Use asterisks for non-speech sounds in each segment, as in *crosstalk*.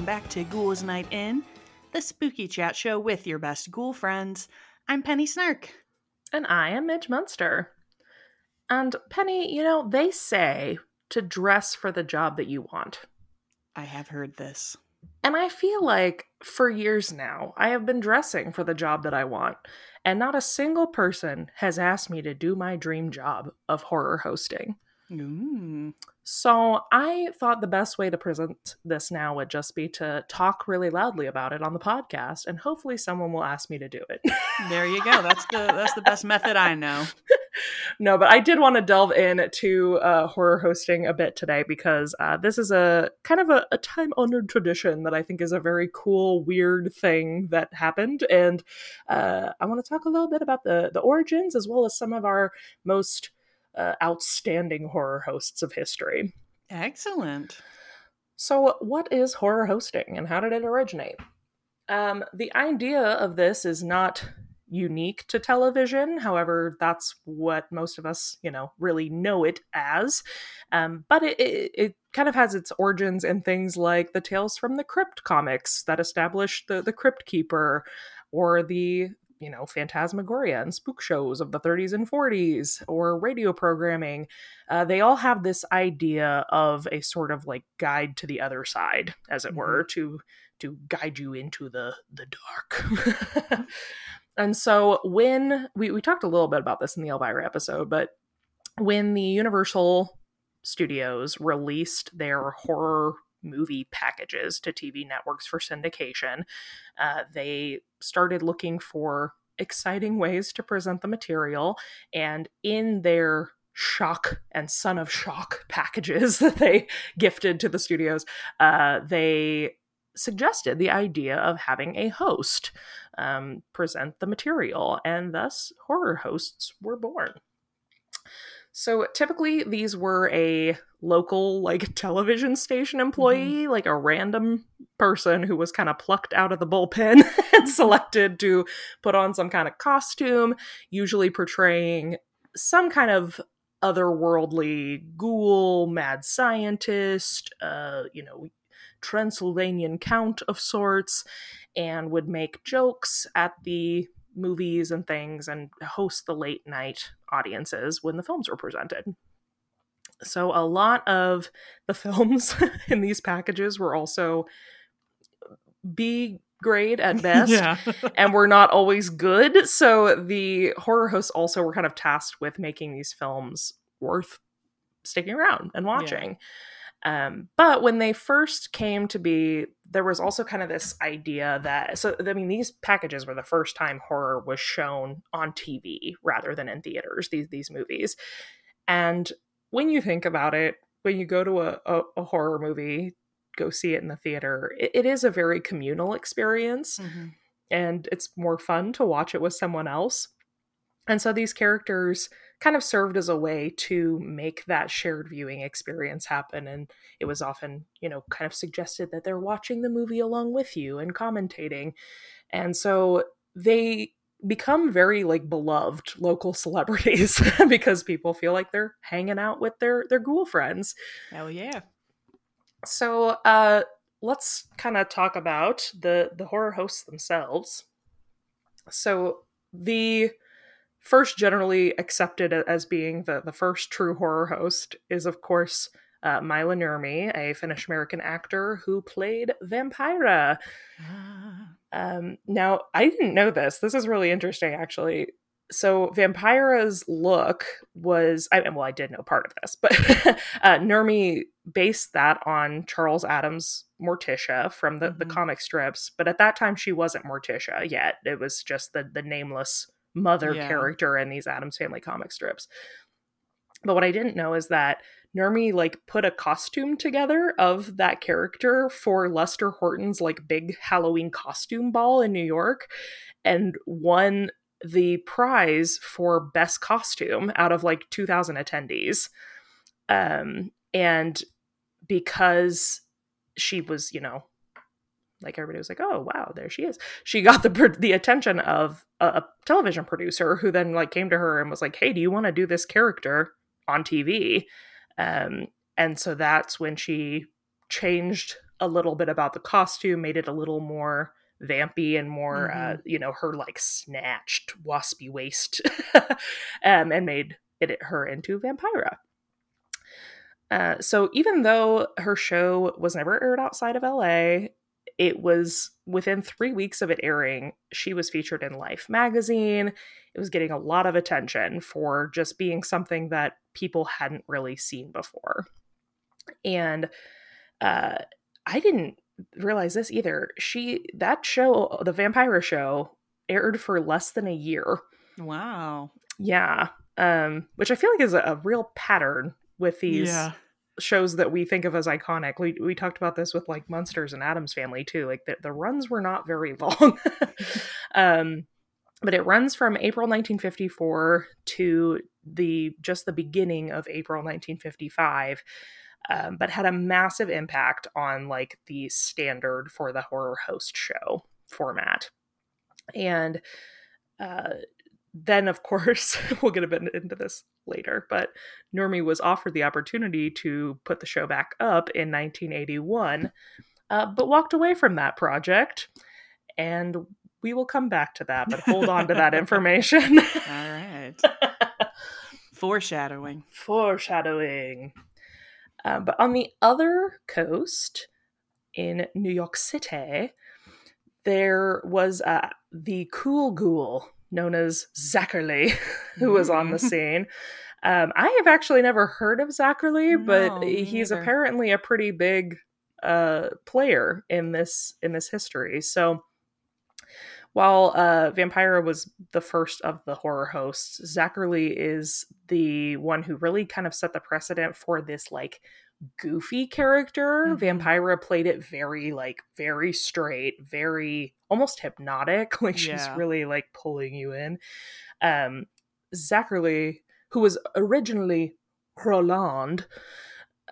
welcome back to Ghouls Night In, the spooky chat show with your best ghoul friends. I'm Penny Snark. And I am Midge Munster. And Penny, you know, they say to dress for the job that you want. I have heard this. And I feel like for years now, I have been dressing for the job that I want, and not a single person has asked me to do my dream job of horror hosting. Ooh. So I thought the best way to present this now would just be to talk really loudly about it on the podcast, and hopefully someone will ask me to do it. There you go. That's the that's the best method I know. *laughs* no, but I did want to delve into uh, horror hosting a bit today because uh, this is a kind of a, a time honored tradition that I think is a very cool, weird thing that happened, and uh, I want to talk a little bit about the the origins as well as some of our most uh, outstanding horror hosts of history. Excellent. So, what is horror hosting and how did it originate? Um, the idea of this is not unique to television. However, that's what most of us, you know, really know it as. Um, but it, it, it, kind of has its origins in things like the Tales from the Crypt comics that established the, the Crypt Keeper, or the you know, phantasmagoria and spook shows of the 30s and 40s or radio programming, uh, they all have this idea of a sort of like guide to the other side, as it mm-hmm. were, to to guide you into the the dark. *laughs* and so when we, we talked a little bit about this in the Elvira episode, but when the Universal Studios released their horror movie packages to TV networks for syndication. Uh, they started looking for exciting ways to present the material, and in their shock and son of shock *laughs* packages that they gifted to the studios, uh, they suggested the idea of having a host um, present the material, and thus horror hosts were born. So typically these were a local like *laughs* television station mm-hmm. employee, mm-hmm. like a random person who was kind of plucked out of the bullpen *laughs* and selected to put on some kind of costume, usually portraying some kind of otherworldly ghoul, mad scientist, uh, you know, Transylvanian count of sorts, and would make jokes at the movies and things and host the late night audiences when the films were presented. So a lot of the *laughs* films in these packages were also B grade at *laughs* best yeah. and were not always good. So the horror hosts also were kind of tasked with making these films worth sticking around and watching. Yeah. Um, but when they first came to be, there was also kind of this idea that so I mean these packages were the first time horror was shown on TV rather than in theaters. These these movies, and when you think about it, when you go to a, a, a horror movie, go see it in the theater, it, it is a very communal experience, mm-hmm. and it's more fun to watch it with someone else. And so these characters kind of served as a way to make that shared viewing experience happen. And it was often, you know, kind of suggested that they're watching the movie along with you and commentating. And so they become very like beloved local celebrities *laughs* because people feel like they're hanging out with their their ghoul friends. Hell yeah. So uh let's kind of talk about the the horror hosts themselves. So the first generally accepted as being the, the first true horror host is, of course, uh, Maila Nurmi, a Finnish American actor who played Vampira. Ah. Um, now, I didn't know this. This is really interesting, actually. So, Vampira's look was, I well, I did know part of this, but *laughs* uh, Nurmi based that on Charles Addams' Morticia from the, mm-hmm. the comic strips. But at that time, she wasn't Morticia yet. It was just the, the nameless mother yeah. character in these Addams Family comic strips. But what I didn't know is that Nurmi like put a costume together of that character for Lester Horton's like big Halloween costume ball in New York and won the prize for best costume out of like 2000 attendees. Um and because she was, you know, like everybody was like, "Oh, wow, there she is." She got the the attention of a, a television producer who then like came to her and was like, "Hey, do you want to do this character on TV?" Um, and so that's when she changed a little bit about the costume, made it a little more vampy and more, Mhm. uh, you know, her like snatched waspy waist, *laughs* um, and made it her into Vampira. Uh, so even though her show was never aired outside of LA, it was within three weeks of it airing, she was featured in Life magazine. It was getting a lot of attention for just being something that people hadn't really seen before. And uh, I didn't realize this either. She that show, the Vampira show, aired for less than a year. Wow. Yeah. Um, which I feel like is a, a real pattern with these Yeah. Shows that we think of as iconic. We we talked about this with like Munsters and Addams Family too. Like the, the runs were not very *laughs* long. *laughs* um but it runs from April 1954 to the just the beginning of April 1955. Um, but had a massive impact on like the standard for the horror host show format. And uh, then, of course, *laughs* we'll get a bit into this later, but Nurmi was offered the opportunity to put the show back up in 1981, uh, but walked away from that project. And we will come back to that, but hold on to that information. *laughs* *laughs* All right. Foreshadowing. Foreshadowing. Um, but on the other coast, in New York City, there was uh, the cool ghoul known as Zacherley, *laughs* who was on the Mhm. scene. Um, I have actually never heard of Zacherley, but No, he's neither. apparently a pretty big uh, player in this in this history. So while uh, Vampira was the first of the horror hosts, Zacherley is the one who really kind of set the precedent for this like goofy character. Mhm. Vampira played it very like very straight, very almost hypnotic. *laughs* Like she's Yeah. really like pulling you in. Um, Zacherley, who was originally Roland,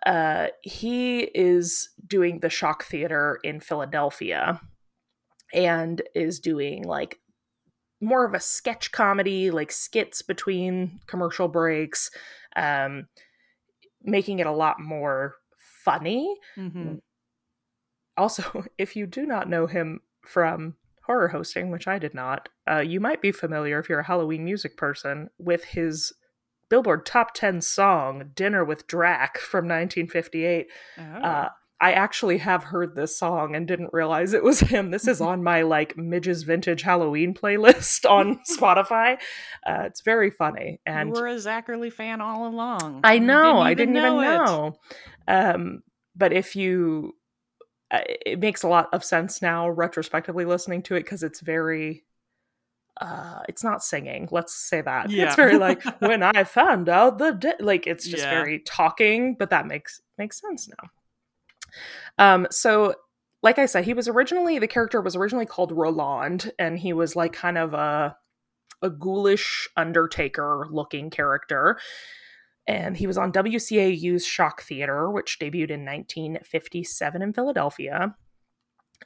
uh, he is doing the Shock Theater in Philadelphia and is doing like more of a sketch comedy, like skits between commercial breaks, um, making it a lot more funny. hmm Also, *laughs* if you do not know him from horror hosting, which I did not, uh, you might be familiar if you're a Halloween music person with his Billboard Top 10 song, Dinner with Drac from 1958. Oh. Uh, I actually have heard this song and didn't realize it was him. This is *laughs* on my like Midge's Vintage Halloween playlist on *laughs* Spotify. Uh, it's very funny. And you were a Zacherley fan all along. I know, I didn't even it. know. Um, but if you, uh, it makes a lot of sense now retrospectively listening to it because it's very. Uh, it's not singing. Let's say that. Yeah. *laughs* It's very like when I found out the di-, like it's just Yeah. very talking, but that makes makes sense now. Um, so like I said, he was originally the character was originally called Roland, and he was like kind of a a ghoulish undertaker looking character. And he was on WCAU's Shock Theater, which debuted in 1957 in Philadelphia.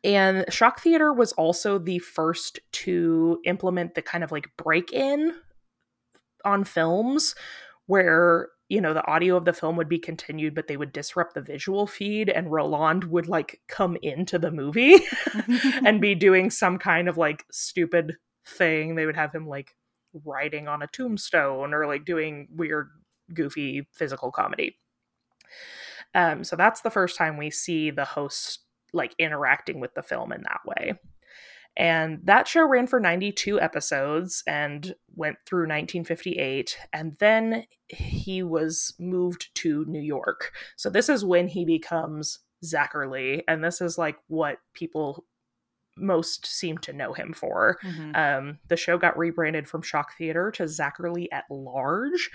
And Shock Theater was also the first to implement the kind of like break in on films where, you know, the audio of the film would be continued, but they would disrupt the visual feed, and Roland would like come into the movie *laughs* and be *laughs* doing some kind of like stupid thing. They would have him like writing on a tombstone or like doing weird, goofy physical comedy. Um, so that's the first time we see the host like interacting with the film in that way. And that show ran for 92 episodes and went through 1958. And then he was moved to New York. So this is when he becomes Zacherley. And this is like what people most seem to know him for. Mhm. Um, the show got rebranded from Shock Theater to Zacherley at Large,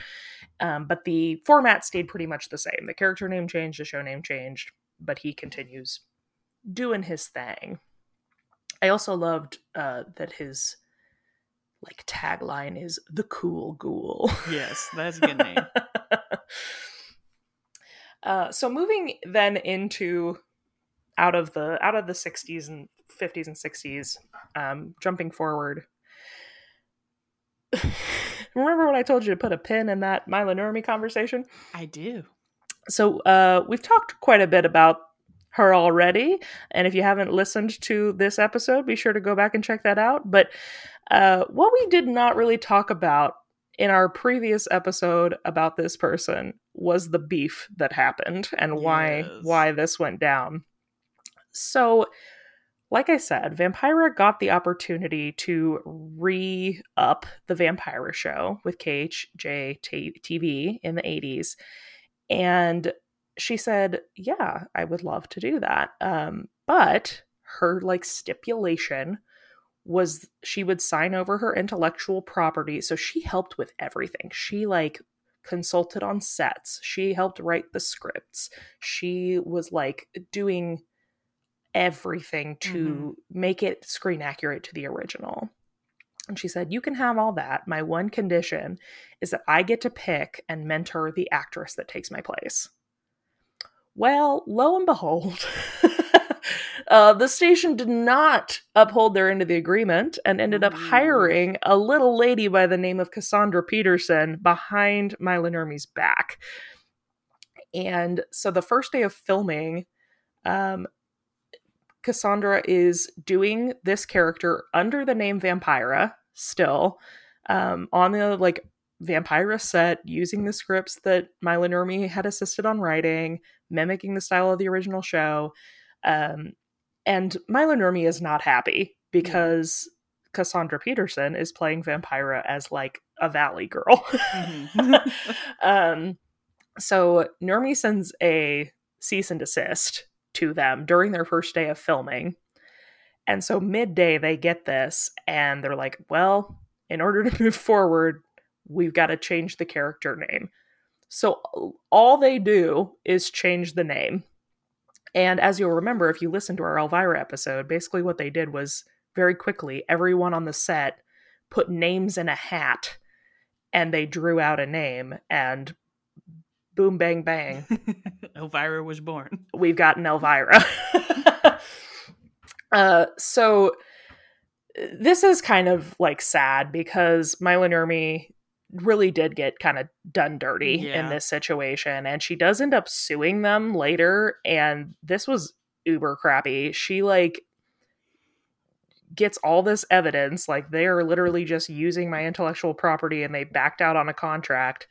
um, but the format stayed pretty much the same. The character name changed, the show name changed, but he continues doing his thing. I also loved uh, that his like tagline is the cool ghoul. Yes, that's a good name. *laughs* uh, so moving then into out of the out of the 60s and 50s and 60s, um, jumping forward. *laughs* Remember when I told you to put a pin in that Mila Nurmi conversation? I do. So uh, we've talked quite a bit about her already. And if you haven't listened to this episode, be sure to go back and check that out. But uh, what we did not really talk about in our previous episode about this person was the beef that happened and why Yes. why this went down. So, like I said, Vampira got the opportunity to re up the Vampira show with KHJ TV in the 80s. And she said, Yeah, I would love to do that. Um, but her like stipulation was she would sign over her intellectual property. So she helped with everything. She like consulted on sets, she helped write the scripts, she was like doing everything to make it screen accurate to the original. And she said, You can have all that. My one condition is that I get to pick and mentor the actress that takes my place. Well, lo and behold, *laughs* uh, the station did not uphold their end of the agreement and ended up hiring a little lady by the name of Cassandra Peterson behind Mila Nurmi's back. And so the first day of filming, um, Cassandra is doing this character under the name Vampira still um, on the like Vampira set using the scripts that Mila had assisted on writing, mimicking the style of the original show. Um, and Mila Nurmi is not happy because Cassandra Peterson is playing Vampira as like a valley girl. Mhm. *laughs* um, so Nurmi sends a cease and desist to them during their first day of filming. And so midday they get this and they're like, well, in order to *laughs* move forward, we've got to change the character name. So all they do is change the name. And as you'll remember, if you listen to our Elvira episode, basically what they did was very quickly, everyone on the set put names in a hat and they drew out a name and boom, bang, bang, *laughs* Elvira was born. we've got an Elvira. *laughs* uh, so this is kind of like sad because Nurmi really did get kind of done dirty in this situation, and she does end up suing them later. And this was uber crappy. She like gets all this evidence like they are literally just using my intellectual property and they backed out on a contract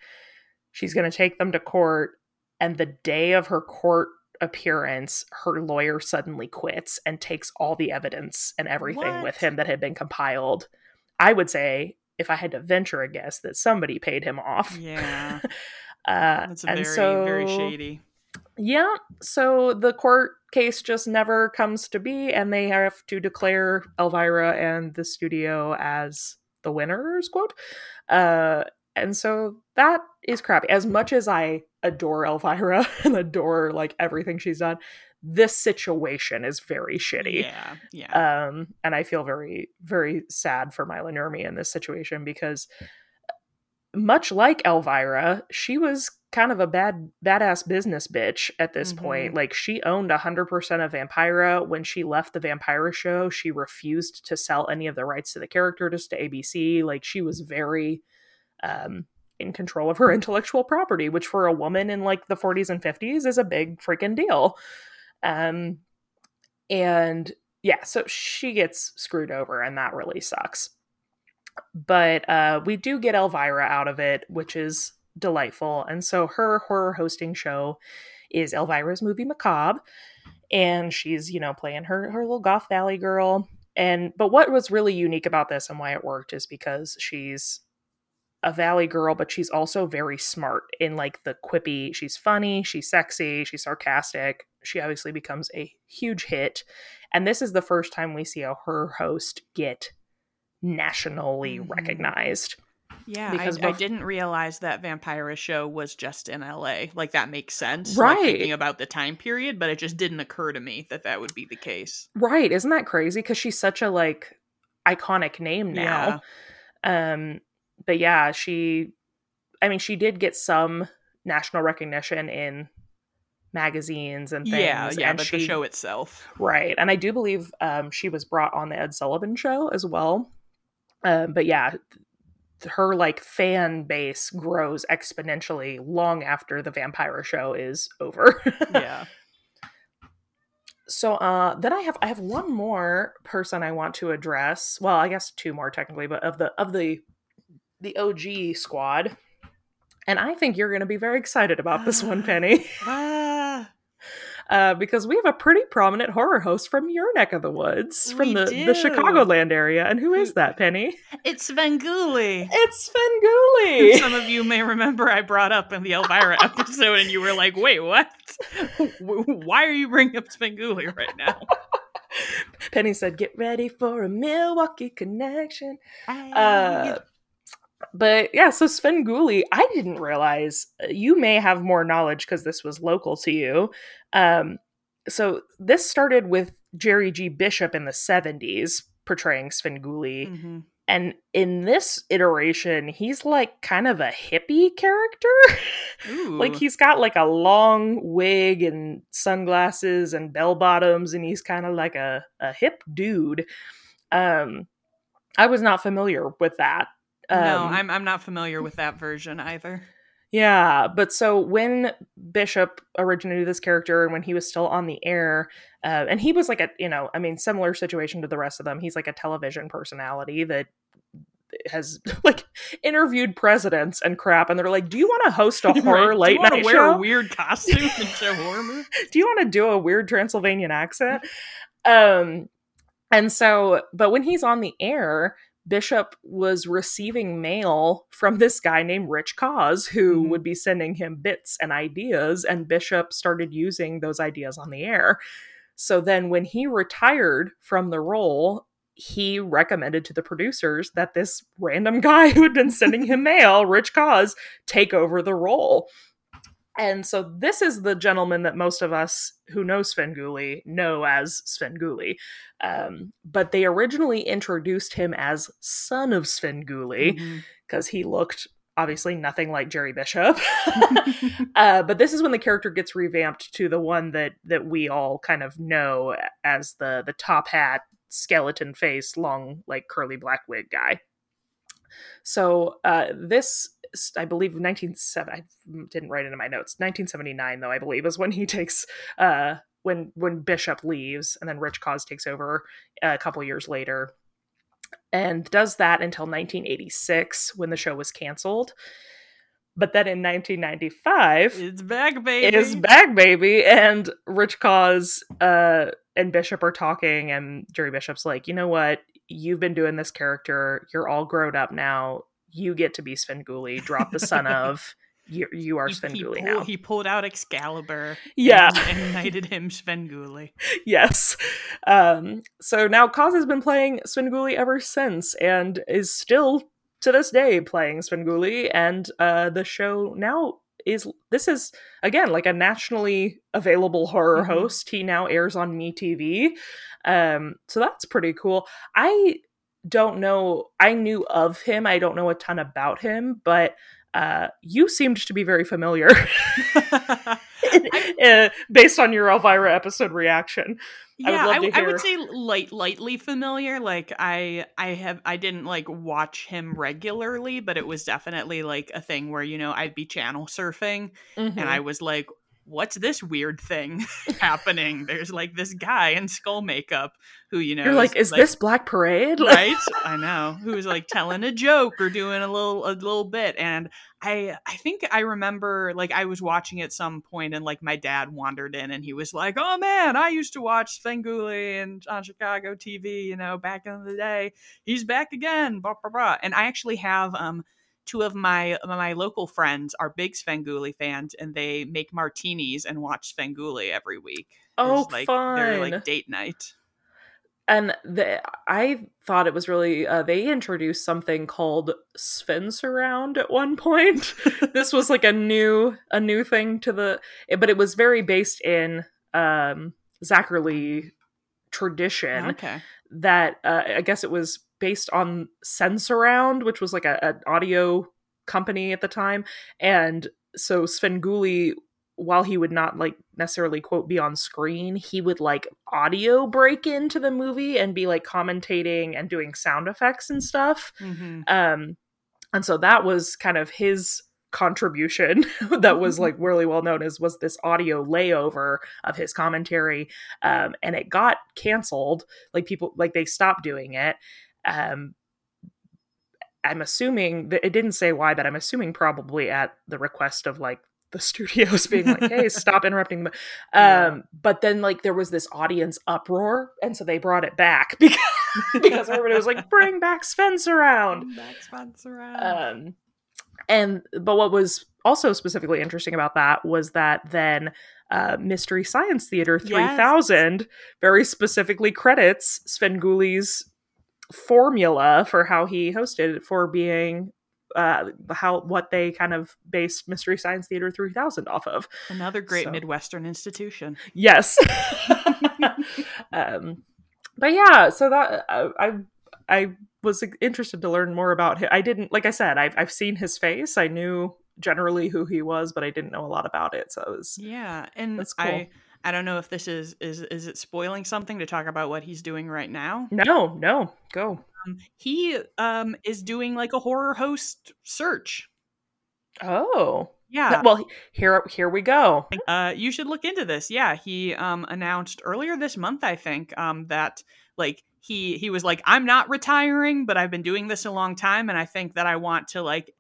she's going to take them to court and the day of her court appearance her lawyer suddenly quits and takes all the evidence and everything with him that had been compiled i would say if i had to venture a guess that somebody paid him off Yeah. *laughs* uh, That's and very, so very shady. yeah so the court case just never comes to be and they have to declare elvira and the studio as the winners quote uh and so that is crappy as much as i adore elvira *laughs* and adore like everything she's done this situation is very shitty Yeah. Yeah. um and i feel very very sad for Mila Nurmi in this situation because much like Elvira, she was kind of a bad badass business bitch at this Mhm. point. Like she owned 100% of Vampira. When she left the Vampira show, she refused to sell any of the rights to the character just to ABC. Like she was very um in control of her *laughs* intellectual property, which for a woman in like the 40s and 50s is a big freaking deal. Um and yeah, so she gets screwed over and that really sucks. But uh we do get Elvira out of it, which is delightful. And so her horror hosting show is Elvira's movie Macabre and she's, you know, playing her her little goth valley girl. And but what was really unique about this and why it worked is because she's a valley girl, but she's also very smart in like the quippy. She's funny, she's sexy, she's sarcastic. She obviously becomes a huge hit. And this is the first time we see a her host get nationally Mhm. recognized. Yeah, because I, I didn't realize that Vampira show was just in LA. Like that makes sense, Right. Like, thinking about the time period, but it just didn't occur to me that that would be the case. Right, isn't that crazy cuz she's such a like iconic name now. Um but yeah, she I mean she did get some national recognition in magazines and things Yeah, yeah, and but she the show itself. Right. And I do believe um, she was brought on the Ed Sullivan show as well. Um, but yeah, her like fan base grows exponentially long after the Vampira show is over. *laughs* Yeah. so uh then i have i have one more person i want to address well i guess two more technically but of the of the the og squad and i think you're going to be very excited about this one *gasps* penny *laughs* Ah, uh, because we have a pretty prominent horror host from your neck of the woods from We the, do. the chicagoland area and who is that penny it's Svengoolie. it's Svengoolie. *laughs* Some of you may remember I brought up in the Elvira *laughs* episode, and you were like, "Wait, what? Why are you bringing up Svengoolie right now?" penny said get ready for a milwaukee connection Uh, but yeah, so Sven Svengoolie, I didn't realize uh, you may have more knowledge because this was local to you. Um, so this started with Jerry G. Bishop in the 70s portraying Svengoolie. Mhm. And in this iteration, he's like kind of a hippie character. *laughs* Like he's got like a long wig and sunglasses and bell bottoms, and he's kind of like a, a hip dude. Um, I was not familiar with that. No, Um, I'm I'm not familiar with that version either. yeah, but so when Bishop originated this character and when he was still on the air, uh, and he was like a, you know, I mean, similar situation to the rest of them. He's like a television personality that has *laughs* like interviewed presidents and crap, and they're like, "Do you want to host a *laughs* horror Right? late Do you wanna night wear show? a weird costume and show horror *laughs* movies? do you want to do a weird Transylvanian accent? Um, and so, but when he's on the air, Bishop was receiving mail from this guy named Rich Koz, who Mhm. would be sending him bits and ideas, and Bishop started using those ideas on the air. So then, when he retired from the role, he recommended to the producers that this random *laughs* guy who had been sending him mail, Rich Koz, take over the role. And so this is the gentleman that most of us who know Sven Svengoolie know as Svengoolie. Um, but they originally introduced him as son of Svengoolie Mhm. because he looked obviously nothing like Jerry Bishop. *laughs* uh, but this is when the character gets revamped to the one that that we all kind of know as the the top hat, skeleton face, long like curly black wig guy. So uh, this, I believe, 1970. I didn't write it in my notes. 1979, though I believe, is when he *laughs* takes uh, when when Bishop leaves, and then Rich Koz takes over uh, a couple years later, and does that until 1986 when the show was canceled. But then in 1995, It's back, baby. It's back, baby. And Rich Koz uh, and Bishop are talking, and Jerry Bishop's like, you know what? You've been doing this character. You're all grown up now. You get to be Svengoolie. Drop the son *laughs* of. You, you are Svengoolie now. he pulled out Excalibur. Yeah. and, and knighted him Svengoolie. *laughs* yes. Um, so now Koz has been playing Svengoolie ever since and is still to this day playing Svengoolie. And uh, the show now is this is again like a nationally available horror Mhm. host. He now airs on MeTV. Um, so that's pretty cool. I don't know. I knew of him. I don't know a ton about him, but uh, you seemed to be very familiar *laughs* *laughs* uh, based on your Elvira episode reaction. I would yeah, I, to w- I would say light, lightly familiar. Like I, I have, I didn't like watch him regularly, but it was definitely like a thing where you know I'd be channel surfing Mm-hmm. and I was like, "What's this weird thing *laughs* happening?" There's like this guy in skull makeup who you know You're like, is this Black Parade? right? *laughs* I know who's like telling a joke or doing a little a little bit, and I I think I remember like I was watching at some point, and like my dad wandered in, and he was like, "Oh man, I used to watch Svengoolie and on Chicago TV, you know, back in the day. He's back again." Blah blah blah. And I actually have um two of my my local friends are big Svengoolie fans, and they make martinis and watch Svengoolie every week. oh, It's like fun. They're like date night. and the, I thought it was really uh, they introduced something called Sven Surround at one point. *laughs* this was like a new a new thing to the, but it was very based in um Zacherley tradition. Okay. that uh, I guess it was based on Sensurround, which was like a, an audio company at the time. And so Sven Svengoolie, while he would not like necessarily quote be on screen, he would like audio break into the movie and be like commentating and doing sound effects and stuff. hmm Um, and so that was kind of his contribution *laughs* that was like really well known as was this audio layover of his commentary um, and it got canceled like people like they stopped doing it um, i'm assuming that it didn't say why but i'm assuming probably at the request of like the *laughs* studios being like hey stop interrupting *laughs* um Yeah. but then like there was this audience uproar and so they brought it back *laughs* because because everybody was like bring back Sven Surround Bring Back spots around. um and but what was also specifically interesting about that was that then uh, Mystery Science Theater 3000 very specifically credits Sven Svengoolie's formula for how he hosted for being uh, how what they kind of based Mystery Science Theater 3000 off of. Another great so- Midwestern institution. Yes. *laughs* *laughs* um, but yeah, so that I, I I was interested to learn more about him. I didn't, like I said, I've I've seen his face. I knew generally who he was, but I didn't know a lot about it. So it was Yeah, and That's cool. I I don't know if this is is is it spoiling something to talk about what he's doing right now. no, no, go. Um, he um is doing like a horror host search. Oh, Yeah. well, here here we go. Uh, you should look into this. Yeah, he um announced earlier this month, I think, um that like he he was like, I'm not retiring, but I've been doing this a long time, and I think that I want to like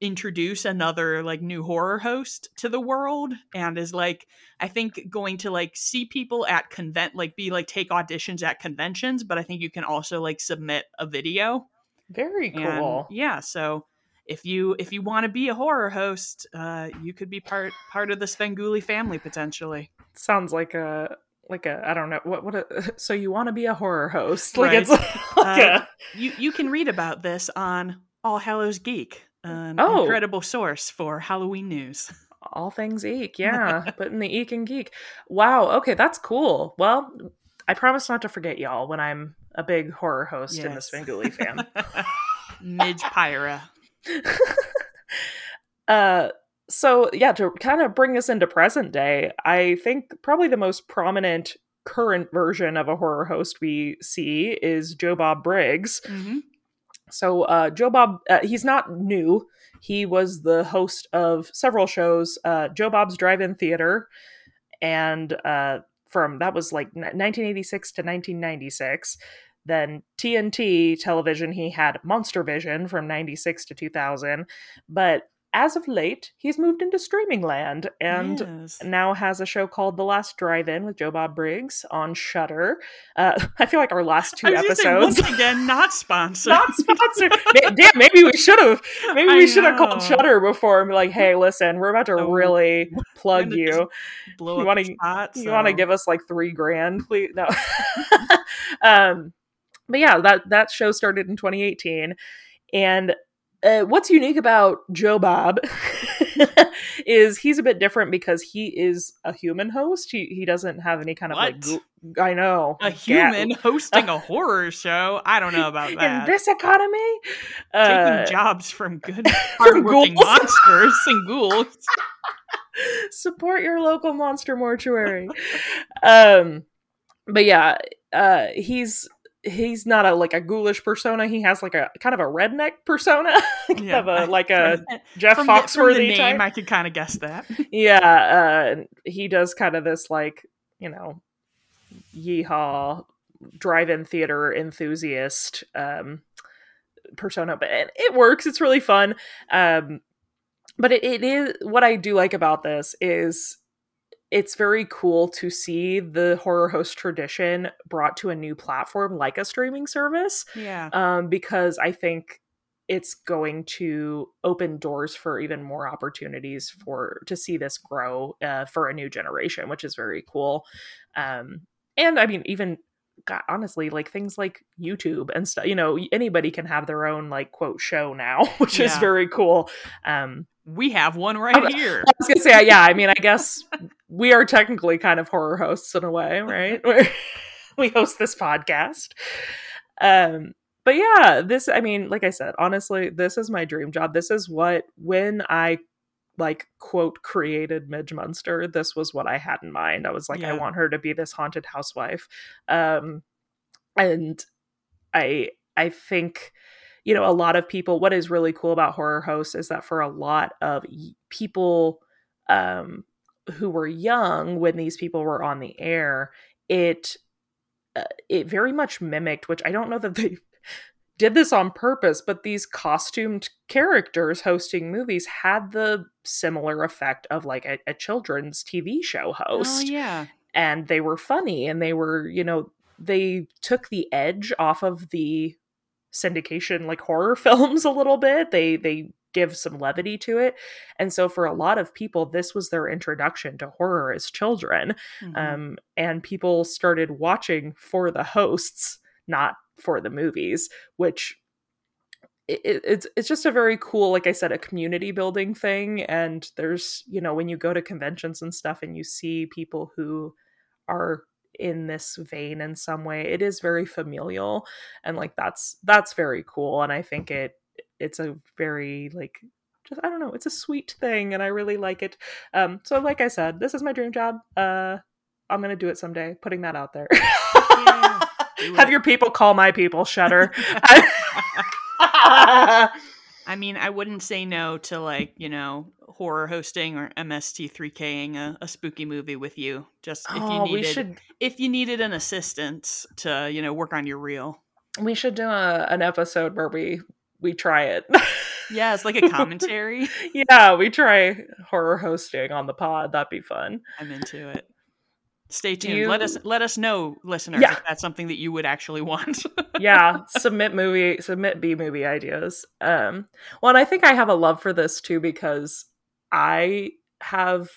introduce another like new horror host to the world and is like i think going to like see people at convent like be like take auditions at conventions but i think you can also like submit a video Very and cool. yeah so if you if you want to be a horror host uh you could be part part of the svengoolie family potentially Sounds like a like a I don't know what what. A, *laughs* so you want to be a horror host? Like Right. it's *laughs* like Uh, a, you you can read about this on all hallows geek an Oh. incredible source for halloween news all things eek. Yeah, *laughs* but in the eek and geek. Wow. Okay, that's cool. Well, I promise not to forget y'all when I'm a big horror host in the Yes. Svengoolie fam. *laughs* midge pyra *laughs* uh so yeah to kind of bring us into present day i think probably the most prominent current version of a horror host we see is joe bob briggs Mhm. So uh joe bob uh, he's not new. He was the host of several shows uh joe bob's drive-in theater. And uh from that was like 1986 to 1996 then TNT television, he had Monster Vision from 96 to 2000. But as of late, he's moved into streaming land and Yes. now has a show called The Last Drive-In with Joe Bob Briggs on Shudder. Uh, *laughs* I feel like our last two I was gonna say, episodes once again, not sponsored. not sponsored. *laughs* Damn, maybe we should have. Maybe I we should have called. Shudder before and be like, "Hey, listen, we're about to Oh, really *laughs* plug you. blow You wanna- the spot, You want to give us like three grand, please?" No. um, but yeah, that that show started in 2018, and uh, what's unique about Joe Bob *laughs* is he's a bit different because he is a human host. He he doesn't have any kind of like. What? goo- I know a human *laughs* hosting a horror show. I don't know about in that. this economy. Taking Uh, jobs from good, *laughs* hardworking monsters and ghouls. support your local monster mortuary um but yeah uh he's he's not a like a ghoulish persona. He has like a kind of a redneck persona. *laughs* Kind Yeah, of a like a from, jeff from from the foxworthy name, type. I could kind of guess that. *laughs* yeah uh he does kind of this like you know yeehaw drive-in theater enthusiast um persona but it, it works. It's really fun. Um but it, it is what i do like about this is it's very cool to see the horror host tradition brought to a new platform like a streaming service Yeah. um, because I think it's going to open doors for even more opportunities for to see this grow uh, for a new generation, which is very cool. Um, and I mean, even God, honestly, like things like YouTube and stuff, you know, anybody can have their own like quote show now, *laughs* which is very cool. Um, We have one right I'm- *laughs* here. I was gonna say, yeah. I mean, I guess *laughs* we are technically kind of horror hosts in a way, *laughs* right? *laughs* We host this podcast. Um, but yeah, this. I mean, like I said, honestly, this is my dream job. This is what when I like quote created Midge Munster. This was what I had in mind. I was like, I want her to be this haunted housewife. Um, and I I think you know, a lot of people, what is really cool about horror hosts is that for a lot of people um, who were young when these people were on the air, it uh, it very much mimicked, which I don't know that they *laughs* did this on purpose, but these costumed characters hosting movies had the similar effect of like a, a children's TV show Oh host. yeah. And they were funny and they were, you know, they took the edge off of the syndication like horror *laughs* films a little bit. They they give some levity to it. And so for a lot of people this was their introduction to horror as children. Mhm. Um and people started watching for the hosts, not for the movies, which it- it's it's just a very cool like i said a community building thing and there's you know when you go to conventions and stuff and you see people who are in this vein in some way it is very familial and like that's that's very cool and i think it it's a very like just i don't know it's a sweet thing and i really like it um so like i said this is my dream job uh i'm gonna do it someday putting that out there Yeah, *laughs* have your people call my people shudder *laughs* *laughs* I mean, I wouldn't say no to like, you know, horror hosting or MST3King a, a spooky movie with you. Just if you oh, needed we should if you needed an assistant to, you know, work on your reel. we should do a, an episode where we we try it. Yeah, it's like a commentary. *laughs* yeah, we try horror hosting on the pod. That'd be fun. I'm into it. Stay tuned. Let us you- let us know, listeners, Yeah. if that's something that you would actually want. *laughs* yeah submit movie submit b movie ideas um well and i think i have a love for this too because i have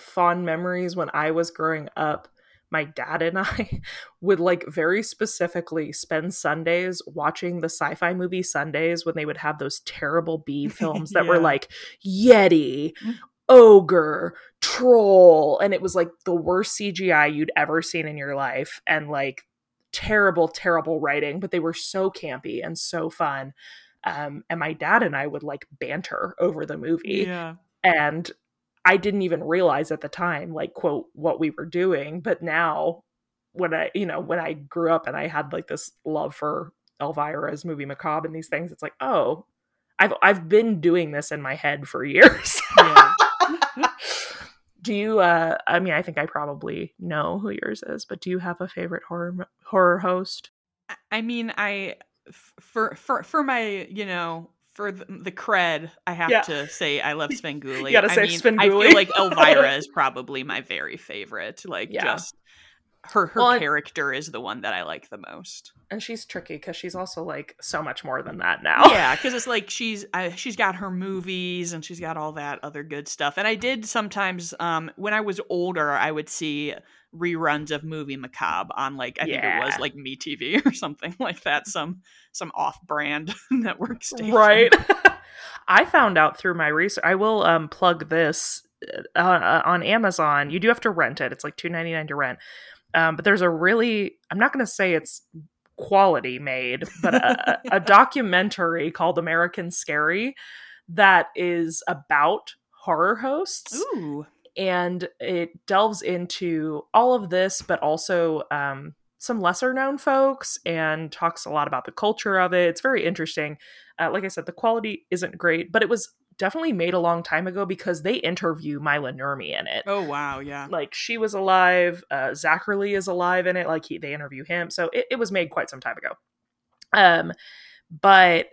fond memories when i was growing up my dad and i *laughs* would like very specifically spend sundays watching the sci-fi movie sundays when they would have those terrible b *laughs* films that were like yeti Mm. ogre troll and it was like the worst cgi you'd ever seen in your life and like terrible, terrible writing, but they were so campy and so fun. Um, and my dad and I would like banter over the movie. yeah. And I didn't even realize at the time, like, quote, what we were doing. But now, when I, you know, when I grew up and I had like this love for Elvira's movie Macabre and these things, it's like, oh, I've I've been doing this in my head for *laughs* years. Yeah. *laughs* do you uh I mean I think I probably know who yours is, but do you have a favorite horror horror host? I- I mean, I for for for my you know for the, cred, I have Yeah. to say I love *laughs* Svengoolie. gotta I say mean, I feel like *laughs* Elvira is probably my very favorite. Like Yeah. just her her Well, character is the one that I like the most. And she's tricky because she's also like so much more than that now. Yeah, because it's *laughs* like she's uh, she's got her movies and she's got all that other good stuff. And I did sometimes um when I was older, I would see reruns of movie macabre on like I think it was like Me TV *laughs* or something like that, some some off-brand *laughs* network station. right. I found out through my research. I will um plug this uh, uh, on Amazon. You do have to rent it. It's like two ninety nine to rent. Um, but there's a really I'm not going to say it's quality made, but a, a *laughs* documentary called American Scary that is about horror hosts. Ooh. and it delves into all of this, but also um, some lesser known folks and talks a lot about the culture of it. It's very interesting. Uh, like I said, the quality isn't great, but it was definitely made a long time ago because they interview Mila Nurmi in it. Oh wow, yeah. Like she was alive, uh, Zacherley is alive in it. Like he, they interview him, so it, it was made quite some time ago. Um, but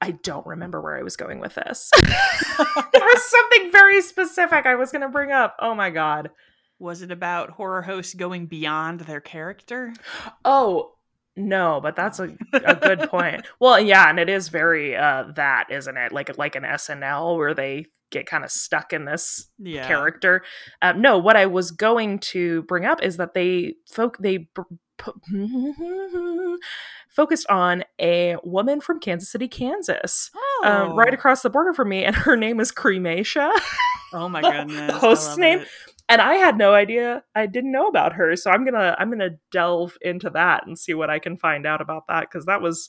I don't remember where I was going with this. *laughs* there was something very specific I was going to bring up. Oh my god. Was it about horror hosts going beyond their character? Oh no, but that's a, *laughs* a good point. Well, yeah, and it is very uh that, isn't it? Like like an SNL where they get kind of stuck in this Yeah. character. Um, no, what I was going to bring up is that they folk they br- po- *laughs* focused on a woman from Kansas City, Kansas, Oh. um, right across the border from me, and her name is Crematia. Oh my *laughs* goodness. I host's name? it. And I had no idea. I didn't know about her, so I'm gonna I'm gonna delve into that and see what I can find out about that because that was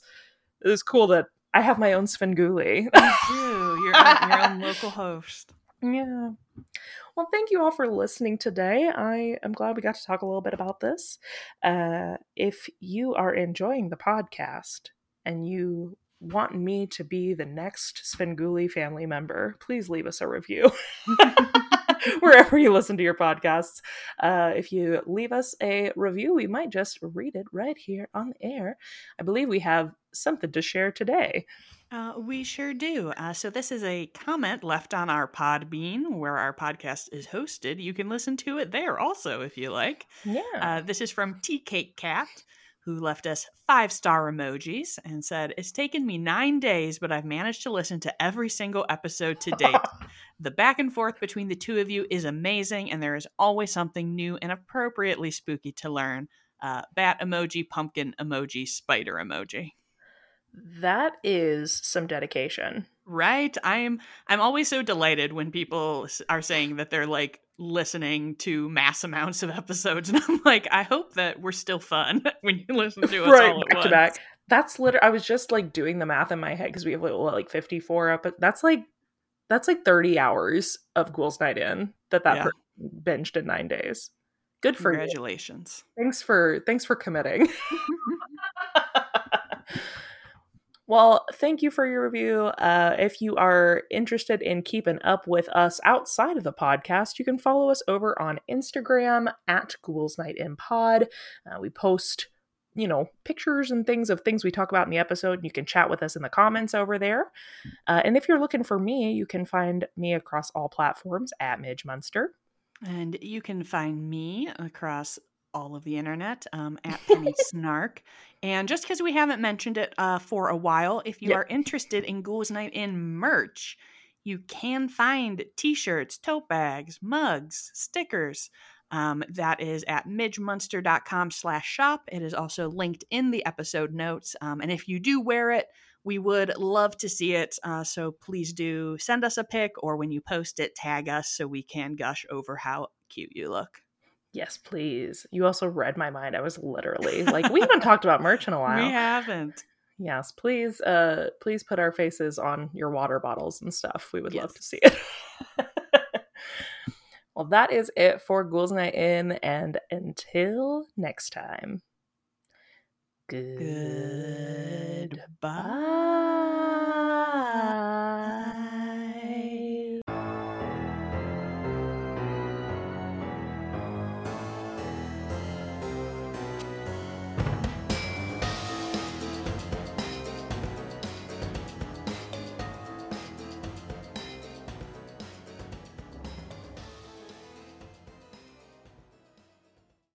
it was cool that I have my own Svengoolie. You, your own, your own local host. *laughs* Yeah. Well, thank you all for listening today. I am glad we got to talk a little bit about this. Uh, if you are enjoying the podcast, and you want me to be the next Svengoolie family member, please leave us a review. *laughs* *laughs* Wherever you listen to your podcasts. Uh, if you leave us a review, we might just read it right here on the air. I believe we have something to share today. Uh, we sure do. Uh, so, this is a comment left on our Podbean where our podcast is hosted. You can listen to it there also if you like. Yeah. Uh, this is from Tea Cake Cat, who left us five star emojis and said, It's taken me nine days, but I've managed to listen to every single episode to *laughs* date. the back and forth between the two of you is amazing, and there is always something new and appropriately spooky to learn. Uh, bat emoji, pumpkin emoji, spider emoji. That is some dedication. Right? I'm I'm always so delighted when people are saying that they're like listening to mass amounts of episodes *laughs* and I'm like I hope that we're still fun *laughs* when you listen to us right, all back once. to back. That's literally. I was just like doing the math in my head because we have what, like fifty four up. That's like that's like thirty hours of Ghouls Night In that that Yeah. person binged in nine days. Good for you. Congratulations. Thanks for thanks for committing. *laughs* well, thank you for your review. Uh, if you are interested in keeping up with us outside of the podcast, you can follow us over on Instagram at Ghouls Night in Pod. Uh, we post, you know, pictures and things of things we talk about in the episode, and you can chat with us in the comments over there. Uh, and if you're looking for me, you can find me across all platforms at Midge Munster. And you can find me across all of the internet um, *laughs* at Penny Snark. And just because we haven't mentioned it uh, for a while, if you Yep. are interested in Ghouls Night In merch, you can find t-shirts, tote bags, mugs, stickers. Um, that is at midgemunster.com slash shop. It is also linked in the episode notes. Um, and if you do wear it, we would love to see it. Uh, so please do send us a pic or when you post it, tag us so we can gush over how cute you look. Yes, please. You also read my mind. I was literally like, we haven't talked about merch in a *laughs* while. We haven't. Yes, please, uh, please put our faces on your water bottles and stuff. We would yes. love to see it. *laughs* well, that is it for Ghouls Night In, and until next time. Good- Goodbye. Bye.